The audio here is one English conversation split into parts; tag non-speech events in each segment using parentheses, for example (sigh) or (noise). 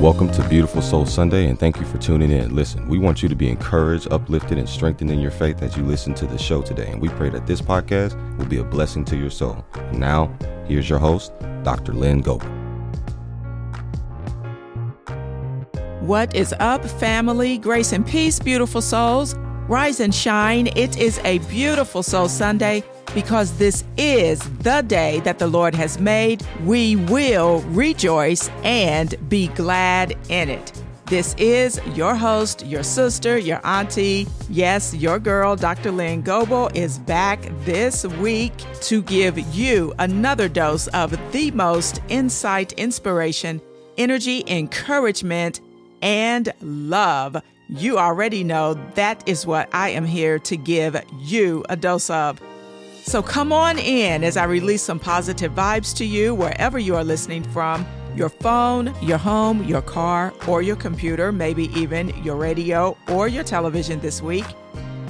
Welcome to Beautiful Soul Sunday, and thank you for tuning in. Listen, we want you to be encouraged, uplifted, and strengthened in your faith as you listen to the show today. And we pray that this podcast will be a blessing to your soul. Now, here's your host, Dr. Lynn Goebel. What is up, family? Grace and peace, beautiful souls. Rise and shine. It is a beautiful Soul Sunday because this is the day that the Lord has made. We will rejoice and be glad in it. This is your host, your sister, your auntie, yes, your girl, Dr. Lynn Goebel, is back this week to give you another dose of the most insight, inspiration, energy, encouragement, and love. You already know that is what I am here to give you a dose of. So come on in as I release some positive vibes to you wherever you are listening from your phone, your home, your car, or your computer, maybe even your radio or your television this week.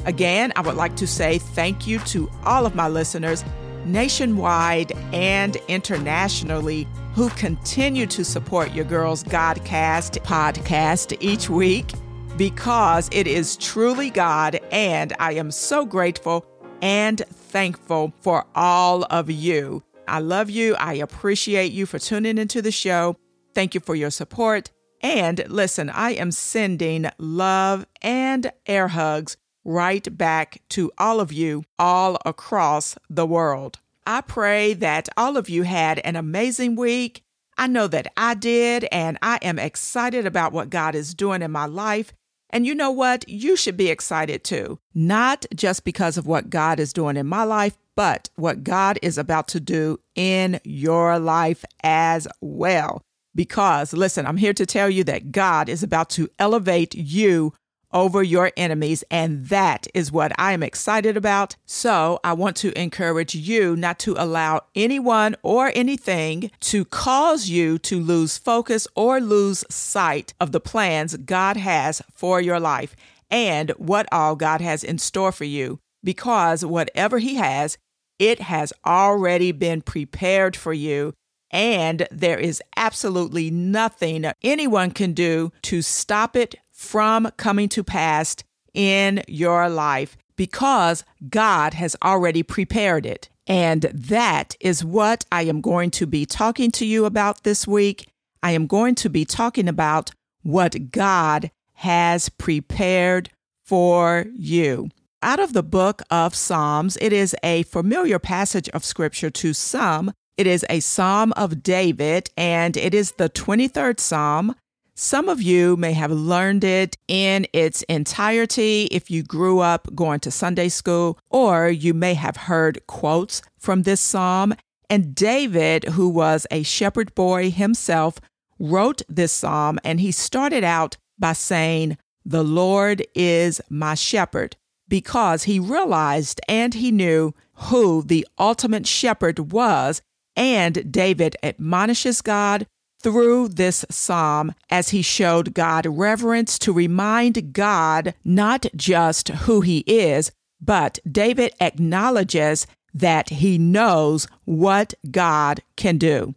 Again, I would like to say thank you to all of my listeners nationwide and internationally who continue to support your girls Godcast podcast each week because it is truly God and I am so grateful and thankful for all of you. I love you. I appreciate you for tuning into the show. Thank you for your support. And listen, I am sending love and air hugs right back to all of you all across the world. I pray that all of you had an amazing week. I know that I did, and I am excited about what God is doing in my life and you know what? You should be excited too. Not just because of what God is doing in my life, but what God is about to do in your life as well. Because, listen, I'm here to tell you that God is about to elevate you over your enemies. And that is what I am excited about. So I want to encourage you not to allow anyone or anything to cause you to lose focus or lose sight of the plans God has for your life and what all God has in store for you. Because whatever He has, it has already been prepared for you. And there is absolutely nothing anyone can do to stop it from coming to pass in your life because God has already prepared it. And that is what I am going to be talking to you about this week. I am going to be talking about what God has prepared for you. Out of the book of Psalms, it is a familiar passage of scripture to some. It is a psalm of David, and it is the 23rd psalm. Some of you may have learned it in its entirety if you grew up going to Sunday school, or you may have heard quotes from this psalm. And David, who was a shepherd boy himself, wrote this psalm, and he started out by saying, The Lord is my shepherd, because he realized and he knew who the ultimate shepherd was. And David admonishes God through this psalm as he showed God reverence to remind God not just who he is, but David acknowledges that he knows what God can do.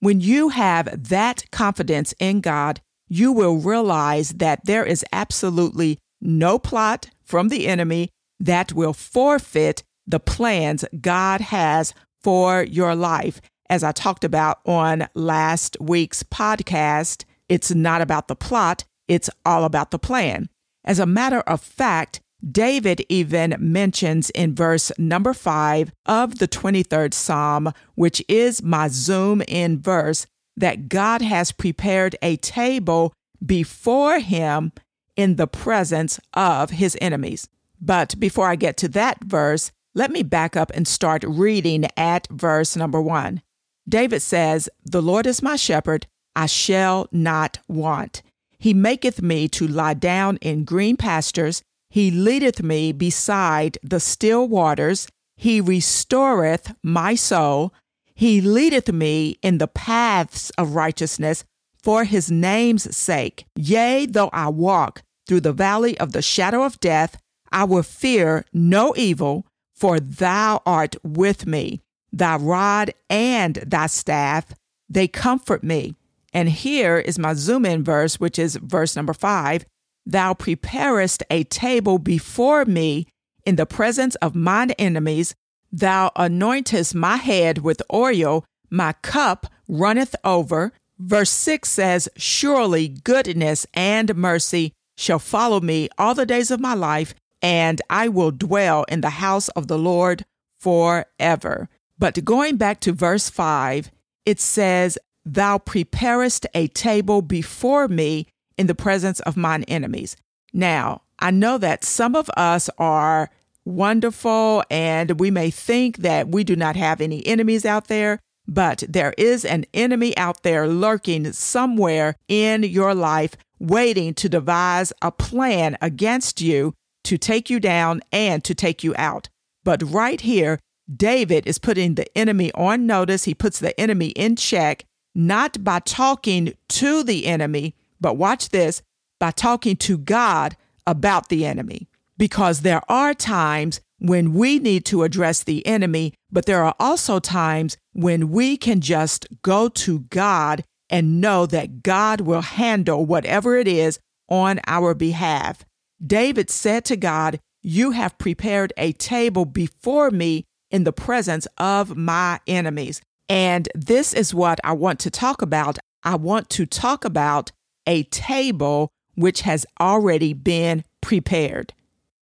When you have that confidence in God, you will realize that there is absolutely no plot from the enemy that will forfeit the plans God has for your life as I talked about on last week's podcast, it's not about the plot, it's all about the plan. As a matter of fact, David even mentions in verse number five of the 23rd Psalm, which is my zoom in verse, that God has prepared a table before him in the presence of his enemies. But before I get to that verse, let me back up and start reading at verse number one. David says, The Lord is my shepherd, I shall not want. He maketh me to lie down in green pastures. He leadeth me beside the still waters. He restoreth my soul. He leadeth me in the paths of righteousness for his name's sake. Yea, though I walk through the valley of the shadow of death, I will fear no evil, for thou art with me thy rod and thy staff, they comfort me. And here is my zoom in verse, which is verse number five Thou preparest a table before me in the presence of mine enemies. Thou anointest my head with oil, my cup runneth over. Verse 6 says, Surely goodness and mercy shall follow me all the days of my life, and I will dwell in the house of the Lord forever. But going back to verse 5, it says, Thou preparest a table before me in the presence of mine enemies. Now, I know that some of us are wonderful and we may think that we do not have any enemies out there, but there is an enemy out there lurking somewhere in your life, waiting to devise a plan against you to take you down and to take you out. But right here, David is putting the enemy on notice. He puts the enemy in check, not by talking to the enemy, but watch this by talking to God about the enemy. Because there are times when we need to address the enemy, but there are also times when we can just go to God and know that God will handle whatever it is on our behalf. David said to God, You have prepared a table before me in the presence of my enemies. And this is what I want to talk about. I want to talk about a table which has already been prepared.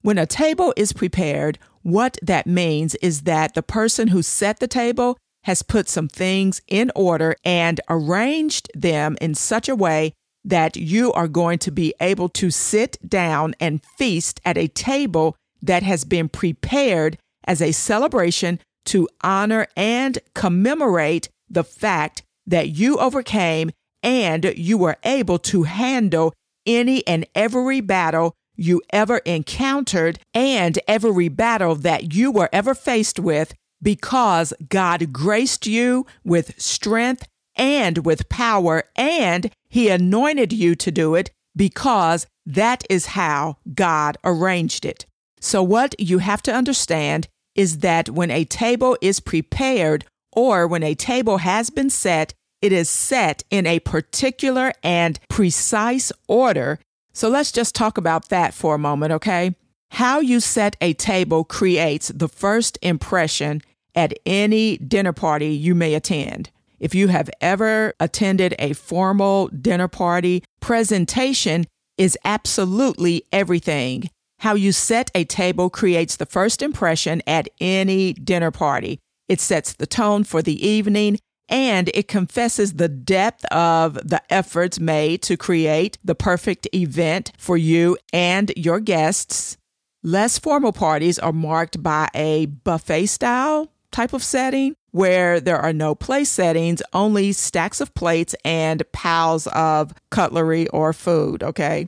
When a table is prepared, what that means is that the person who set the table has put some things in order and arranged them in such a way that you are going to be able to sit down and feast at a table that has been prepared as a celebration to honor and commemorate the fact that you overcame and you were able to handle any and every battle you ever encountered and every battle that you were ever faced with because God graced you with strength and with power, and He anointed you to do it because that is how God arranged it. So, what you have to understand is that when a table is prepared or when a table has been set, it is set in a particular and precise order. So, let's just talk about that for a moment, okay? How you set a table creates the first impression at any dinner party you may attend. If you have ever attended a formal dinner party, presentation is absolutely everything. How you set a table creates the first impression at any dinner party. It sets the tone for the evening and it confesses the depth of the efforts made to create the perfect event for you and your guests. Less formal parties are marked by a buffet style type of setting where there are no place settings, only stacks of plates and piles of cutlery or food, okay?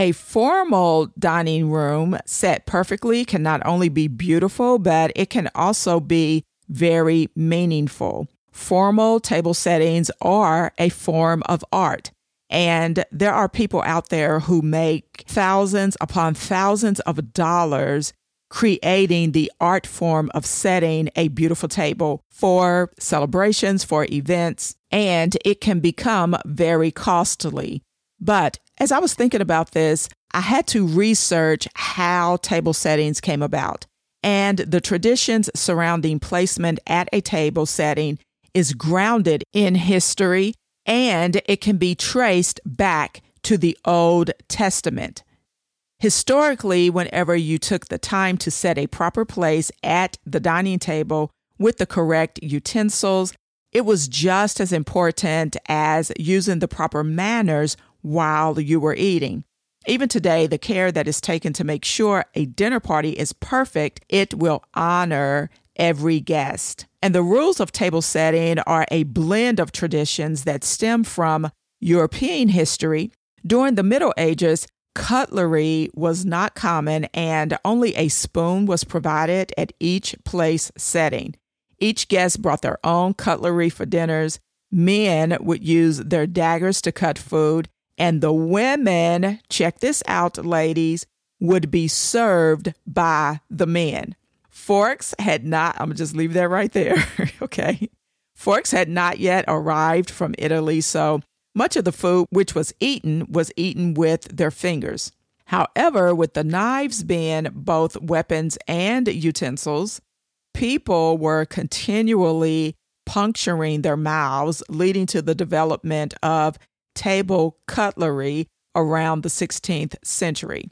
A formal dining room set perfectly can not only be beautiful, but it can also be very meaningful. Formal table settings are a form of art. And there are people out there who make thousands upon thousands of dollars creating the art form of setting a beautiful table for celebrations, for events, and it can become very costly. But as I was thinking about this, I had to research how table settings came about. And the traditions surrounding placement at a table setting is grounded in history and it can be traced back to the Old Testament. Historically, whenever you took the time to set a proper place at the dining table with the correct utensils, it was just as important as using the proper manners while you were eating. Even today, the care that is taken to make sure a dinner party is perfect, it will honor every guest. And the rules of table setting are a blend of traditions that stem from European history. During the Middle Ages, Cutlery was not common and only a spoon was provided at each place setting. Each guest brought their own cutlery for dinners. Men would use their daggers to cut food, and the women, check this out, ladies, would be served by the men. Forks had not, I'm just leave that right there, (laughs) okay? Forks had not yet arrived from Italy, so Much of the food which was eaten was eaten with their fingers. However, with the knives being both weapons and utensils, people were continually puncturing their mouths, leading to the development of table cutlery around the 16th century.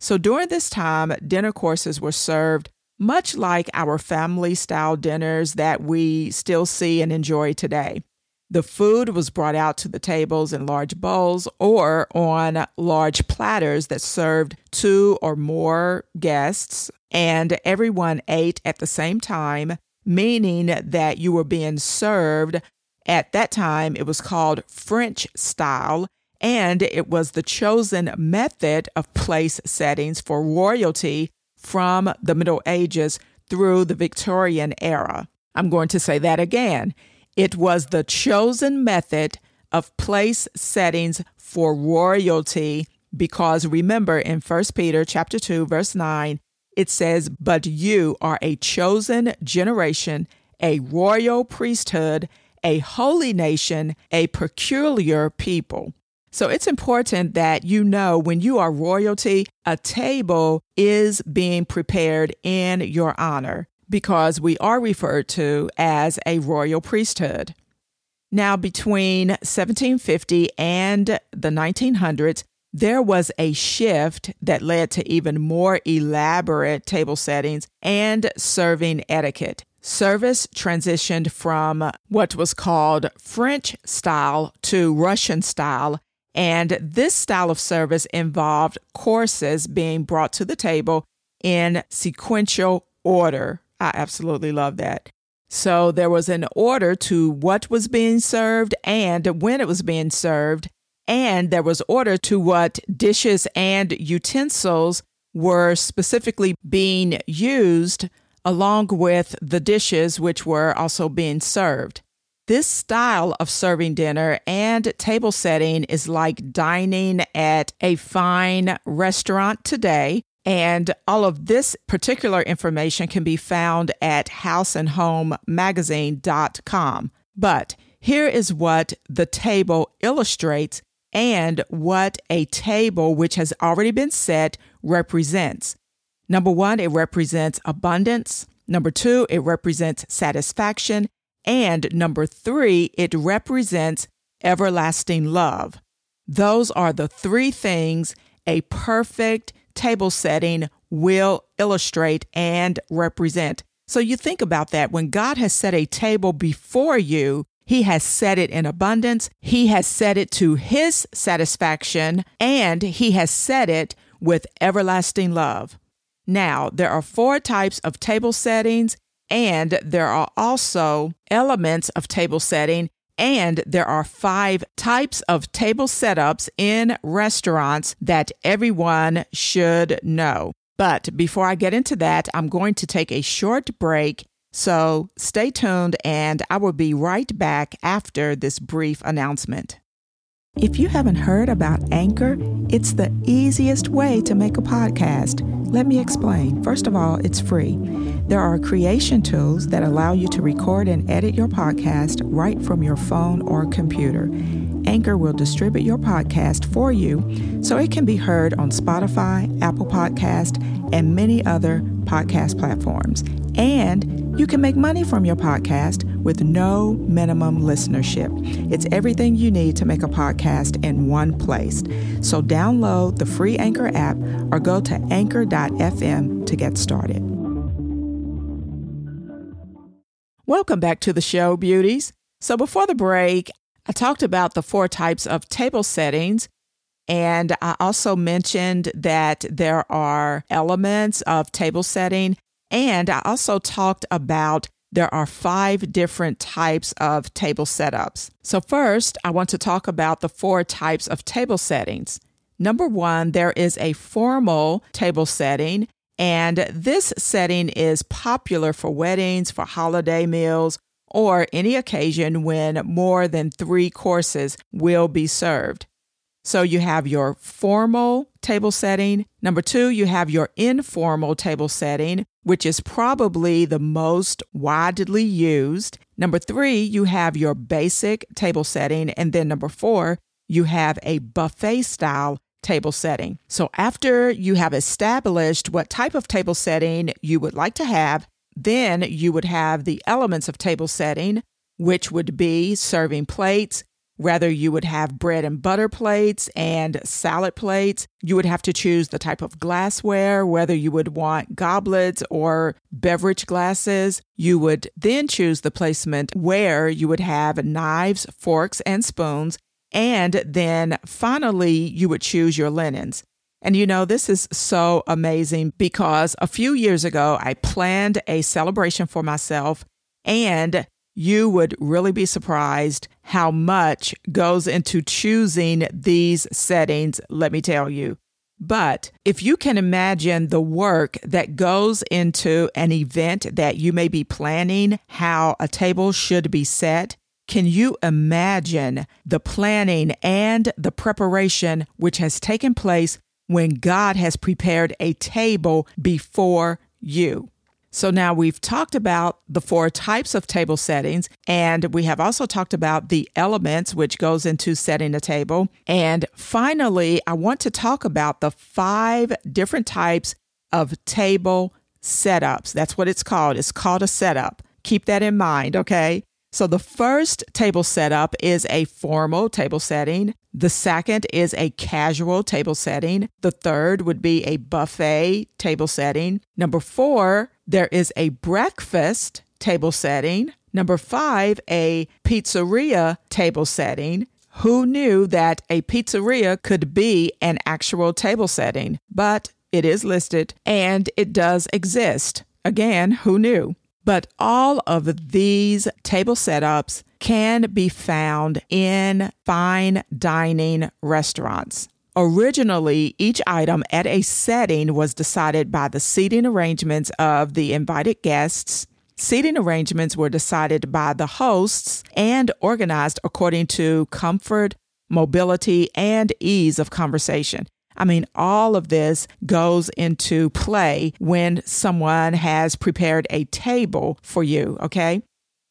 So during this time, dinner courses were served much like our family style dinners that we still see and enjoy today. The food was brought out to the tables in large bowls or on large platters that served two or more guests, and everyone ate at the same time, meaning that you were being served. At that time, it was called French style, and it was the chosen method of place settings for royalty from the Middle Ages through the Victorian era. I'm going to say that again. It was the chosen method of place settings for royalty because remember in 1 Peter chapter 2 verse 9 it says but you are a chosen generation a royal priesthood a holy nation a peculiar people so it's important that you know when you are royalty a table is being prepared in your honor because we are referred to as a royal priesthood. Now, between 1750 and the 1900s, there was a shift that led to even more elaborate table settings and serving etiquette. Service transitioned from what was called French style to Russian style, and this style of service involved courses being brought to the table in sequential order. I absolutely love that. So there was an order to what was being served and when it was being served, and there was order to what dishes and utensils were specifically being used along with the dishes which were also being served. This style of serving dinner and table setting is like dining at a fine restaurant today and all of this particular information can be found at houseandhomemagazine.com. But here is what the table illustrates and what a table which has already been set represents. Number one, it represents abundance. Number two, it represents satisfaction. And number three, it represents everlasting love. Those are the three things a perfect table setting will illustrate and represent. So you think about that. When God has set a table before you, he has set it in abundance. He has set it to his satisfaction and he has set it with everlasting love. Now, there are four types of table settings and there are also elements of table setting and there are five types of table setups in restaurants that everyone should know. But before I get into that, I'm going to take a short break. So stay tuned, and I will be right back after this brief announcement. If you haven't heard about Anchor, it's the easiest way to make a podcast. Let me explain. First of all, it's free. There are creation tools that allow you to record and edit your podcast right from your phone or computer. Anchor will distribute your podcast for you so it can be heard on Spotify, Apple Podcast, and many other podcast platforms. And you can make money from your podcast with no minimum listenership. It's everything you need to make a podcast in one place. So download the free Anchor app or go to anchor.fm to get started. Welcome back to the show, beauties. So before the break, I talked about the four types of table settings and I also mentioned that there are elements of table setting and I also talked about there are five different types of table setups. So, first, I want to talk about the four types of table settings. Number one, there is a formal table setting, and this setting is popular for weddings, for holiday meals, or any occasion when more than three courses will be served. So you have your formal table setting. Number two, you have your informal table setting, which is probably the most widely used. Number three, you have your basic table setting. And then number four, you have a buffet style table setting. So, after you have established what type of table setting you would like to have, then you would have the elements of table setting, which would be serving plates, whether you would have bread and butter plates and salad plates. You would have to choose the type of glassware, whether you would want goblets or beverage glasses. You would then choose the placement where you would have knives, forks, and spoons. And then finally, you would choose your linens. And you know, this is so amazing because a few years ago, I planned a celebration for myself, and you would really be surprised how much goes into choosing these settings, let me tell you. But if you can imagine the work that goes into an event that you may be planning, how a table should be set, can you imagine the planning and the preparation which has taken place when God has prepared a table before you. So now we've talked about the four types of table settings, and we have also talked about the elements which goes into setting a table. And finally, I want to talk about the five different types of table setups. That's what it's called. It's called a setup. Keep that in mind, okay? So the first table setup is a formal table setting. The second is a casual table setting. The third would be a buffet table setting. Number four, there is a breakfast table setting. Number five, a pizzeria table setting. Who knew that a pizzeria could be an actual table setting? But it is listed and it does exist. Again, who knew? But all of these table setups can be found in fine dining restaurants. Originally, each item at a setting was decided by the seating arrangements of the invited guests. Seating arrangements were decided by the hosts and organized according to comfort, mobility, and ease of conversation. I mean, all of this goes into play when someone has prepared a table for you, okay?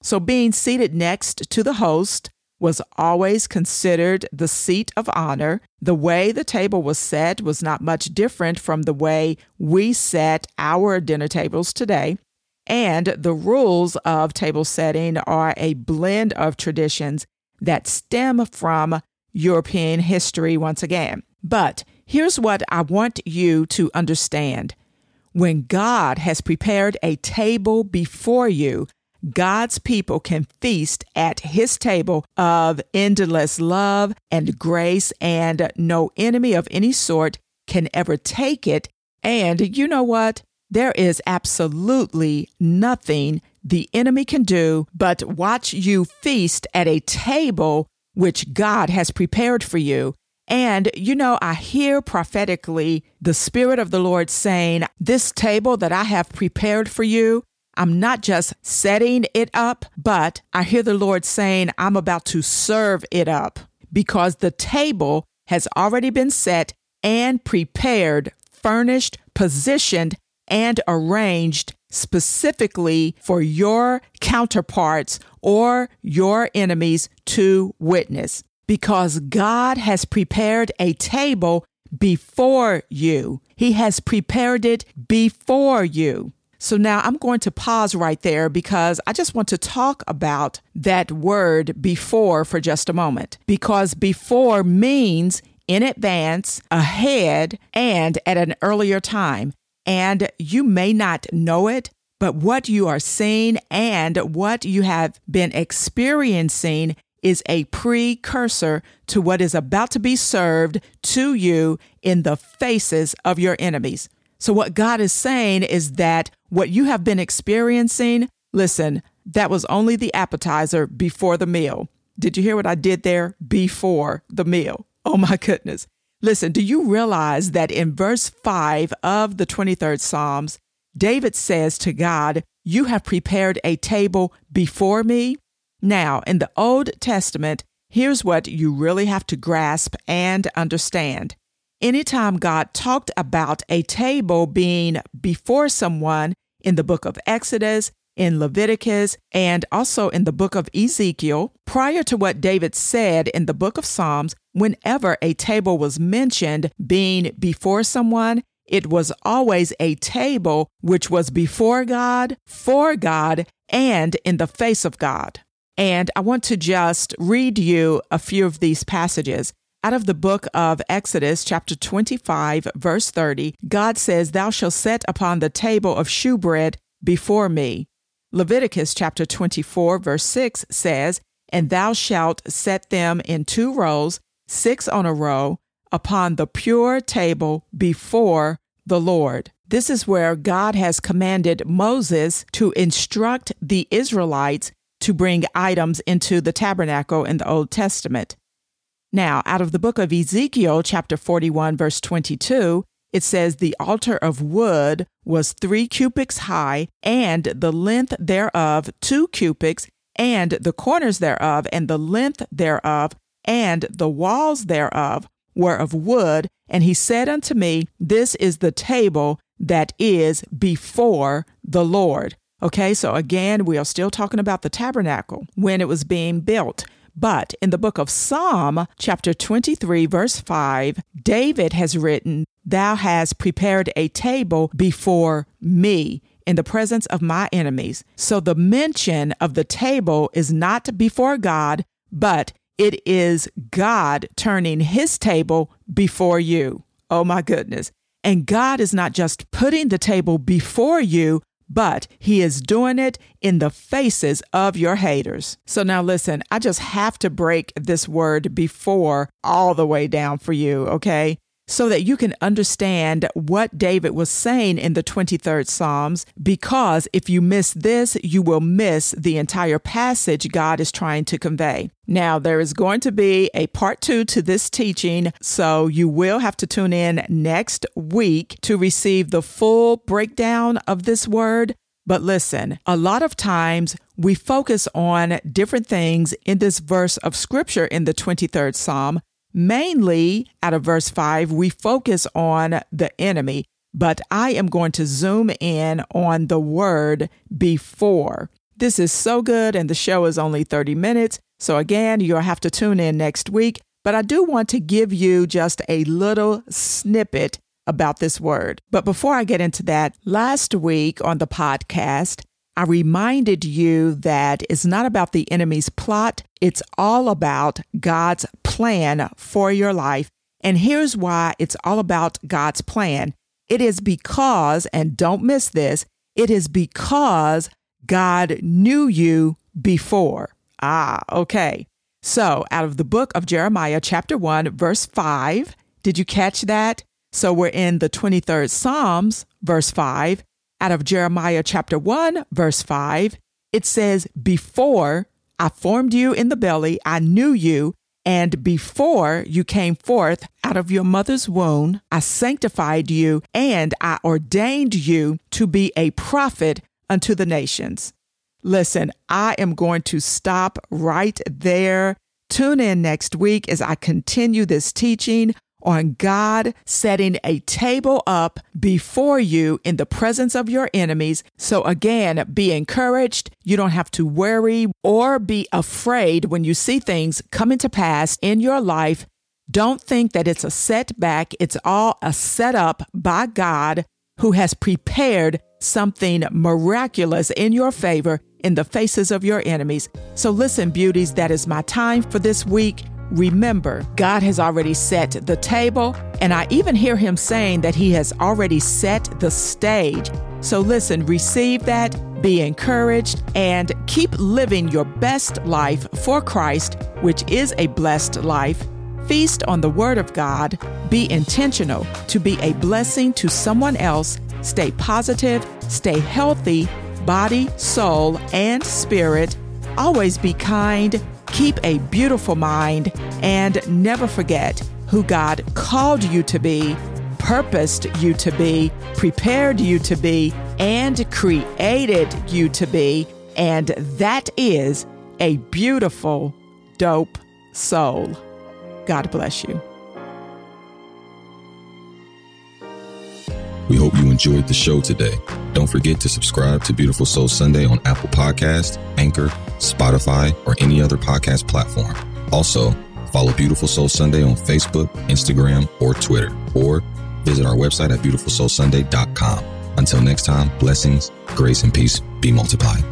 So being seated next to the host was always considered the seat of honor. The way the table was set was not much different from the way we set our dinner tables today. And the rules of table setting are a blend of traditions that stem from European history once again. But Here's what I want you to understand. When God has prepared a table before you, God's people can feast at his table of endless love and grace, and no enemy of any sort can ever take it. And you know what? There is absolutely nothing the enemy can do but watch you feast at a table which God has prepared for you. And, you know, I hear prophetically the Spirit of the Lord saying, This table that I have prepared for you, I'm not just setting it up, but I hear the Lord saying, I'm about to serve it up because the table has already been set and prepared, furnished, positioned, and arranged specifically for your counterparts or your enemies to witness because God has prepared a table before you. He has prepared it before you. So now I'm going to pause right there because I just want to talk about that word before for just a moment. Because before means in advance, ahead, and at an earlier time. And you may not know it, but what you are seeing and what you have been experiencing is a precursor to what is about to be served to you in the faces of your enemies. So, what God is saying is that what you have been experiencing, listen, that was only the appetizer before the meal. Did you hear what I did there? Before the meal. Oh my goodness. Listen, do you realize that in verse 5 of the 23rd Psalms, David says to God, You have prepared a table before me now, in the Old Testament, here's what you really have to grasp and understand. Anytime God talked about a table being before someone in the book of Exodus, in Leviticus and also in the book of Ezekiel. Prior to what David said in the book of Psalms, whenever a table was mentioned being before someone, it was always a table which was before God, for God, and in the face of God. And I want to just read you a few of these passages. Out of the book of Exodus, chapter 25, verse 30, God says, Thou shalt set upon the table of shewbread before me. Leviticus chapter 24, verse 6 says, And thou shalt set them in two rows, six on a row, upon the pure table before the Lord. This is where God has commanded Moses to instruct the Israelites to bring items into the tabernacle in the Old Testament. Now, out of the book of Ezekiel, chapter 41, verse 22, it says, The altar of wood was three cubits high, and the length thereof two cubits, and the corners thereof, and the length thereof, and the walls thereof were of wood. And he said unto me, This is the table that is before the Lord. Okay, so again, we are still talking about the tabernacle when it was being built. But in the book of Psalm, chapter 23, verse 5, David has written, Thou hast prepared a table before me in the presence of my enemies. So the mention of the table is not before God, but it is God turning his table before you. Oh my goodness. And God is not just putting the table before you, but he is doing it in the faces of your haters. So now listen, I just have to break this word before all the way down for you, okay? So that you can understand what David was saying in the 23rd Psalms. Because if you miss this, you will miss the entire passage God is trying to convey. Now, there is going to be a part two to this teaching, so you will have to tune in next week to receive the full breakdown of this word. But listen, a lot of times we focus on different things in this verse of scripture in the 23rd Psalm Mainly out of verse 5, we focus on the enemy, but I am going to zoom in on the word before. This is so good, and the show is only 30 minutes. So, again, you'll have to tune in next week. But I do want to give you just a little snippet about this word. But before I get into that, last week on the podcast, I reminded you that it's not about the enemy's plot, it's all about God's plan for your life. And here's why it's all about God's plan it is because, and don't miss this, it is because God knew you before. Ah, okay. So, out of the book of Jeremiah, chapter 1, verse 5, did you catch that? So, we're in the 23rd Psalms, verse 5 out of Jeremiah chapter 1, verse 5, it says, Before I formed you in the belly, I knew you, and before you came forth out of your mother's womb, I sanctified you, and I ordained you to be a prophet unto the nations. Listen, I am going to stop right there. Tune in next week as I continue this teaching on God setting a table up before you in the presence of your enemies. So, again, be encouraged. You don't have to worry or be afraid when you see things coming to pass in your life. Don't think that it's a setback, it's all a setup by God who has prepared something miraculous in your favor in the faces of your enemies. So, listen, beauties, that is my time for this week. Remember, God has already set the table, and I even hear him saying that he has already set the stage. So listen, receive that, be encouraged, and keep living your best life for Christ, which is a blessed life. Feast on the Word of God. Be intentional to be a blessing to someone else. Stay positive, stay healthy, body, soul, and spirit. Always be kind Keep a beautiful mind and never forget who God called you to be, purposed you to be, prepared you to be, and created you to be. And that is a beautiful, dope soul. God bless you. We hope you enjoyed the show today. Don't forget to subscribe to Beautiful Soul Sunday on Apple Podcast, Anchor, Spotify, or any other podcast platform. Also, follow Beautiful Soul Sunday on Facebook, Instagram, or Twitter, or visit our website at beautifulsoulsunday.com. Until next time, blessings, grace, and peace be multiplied.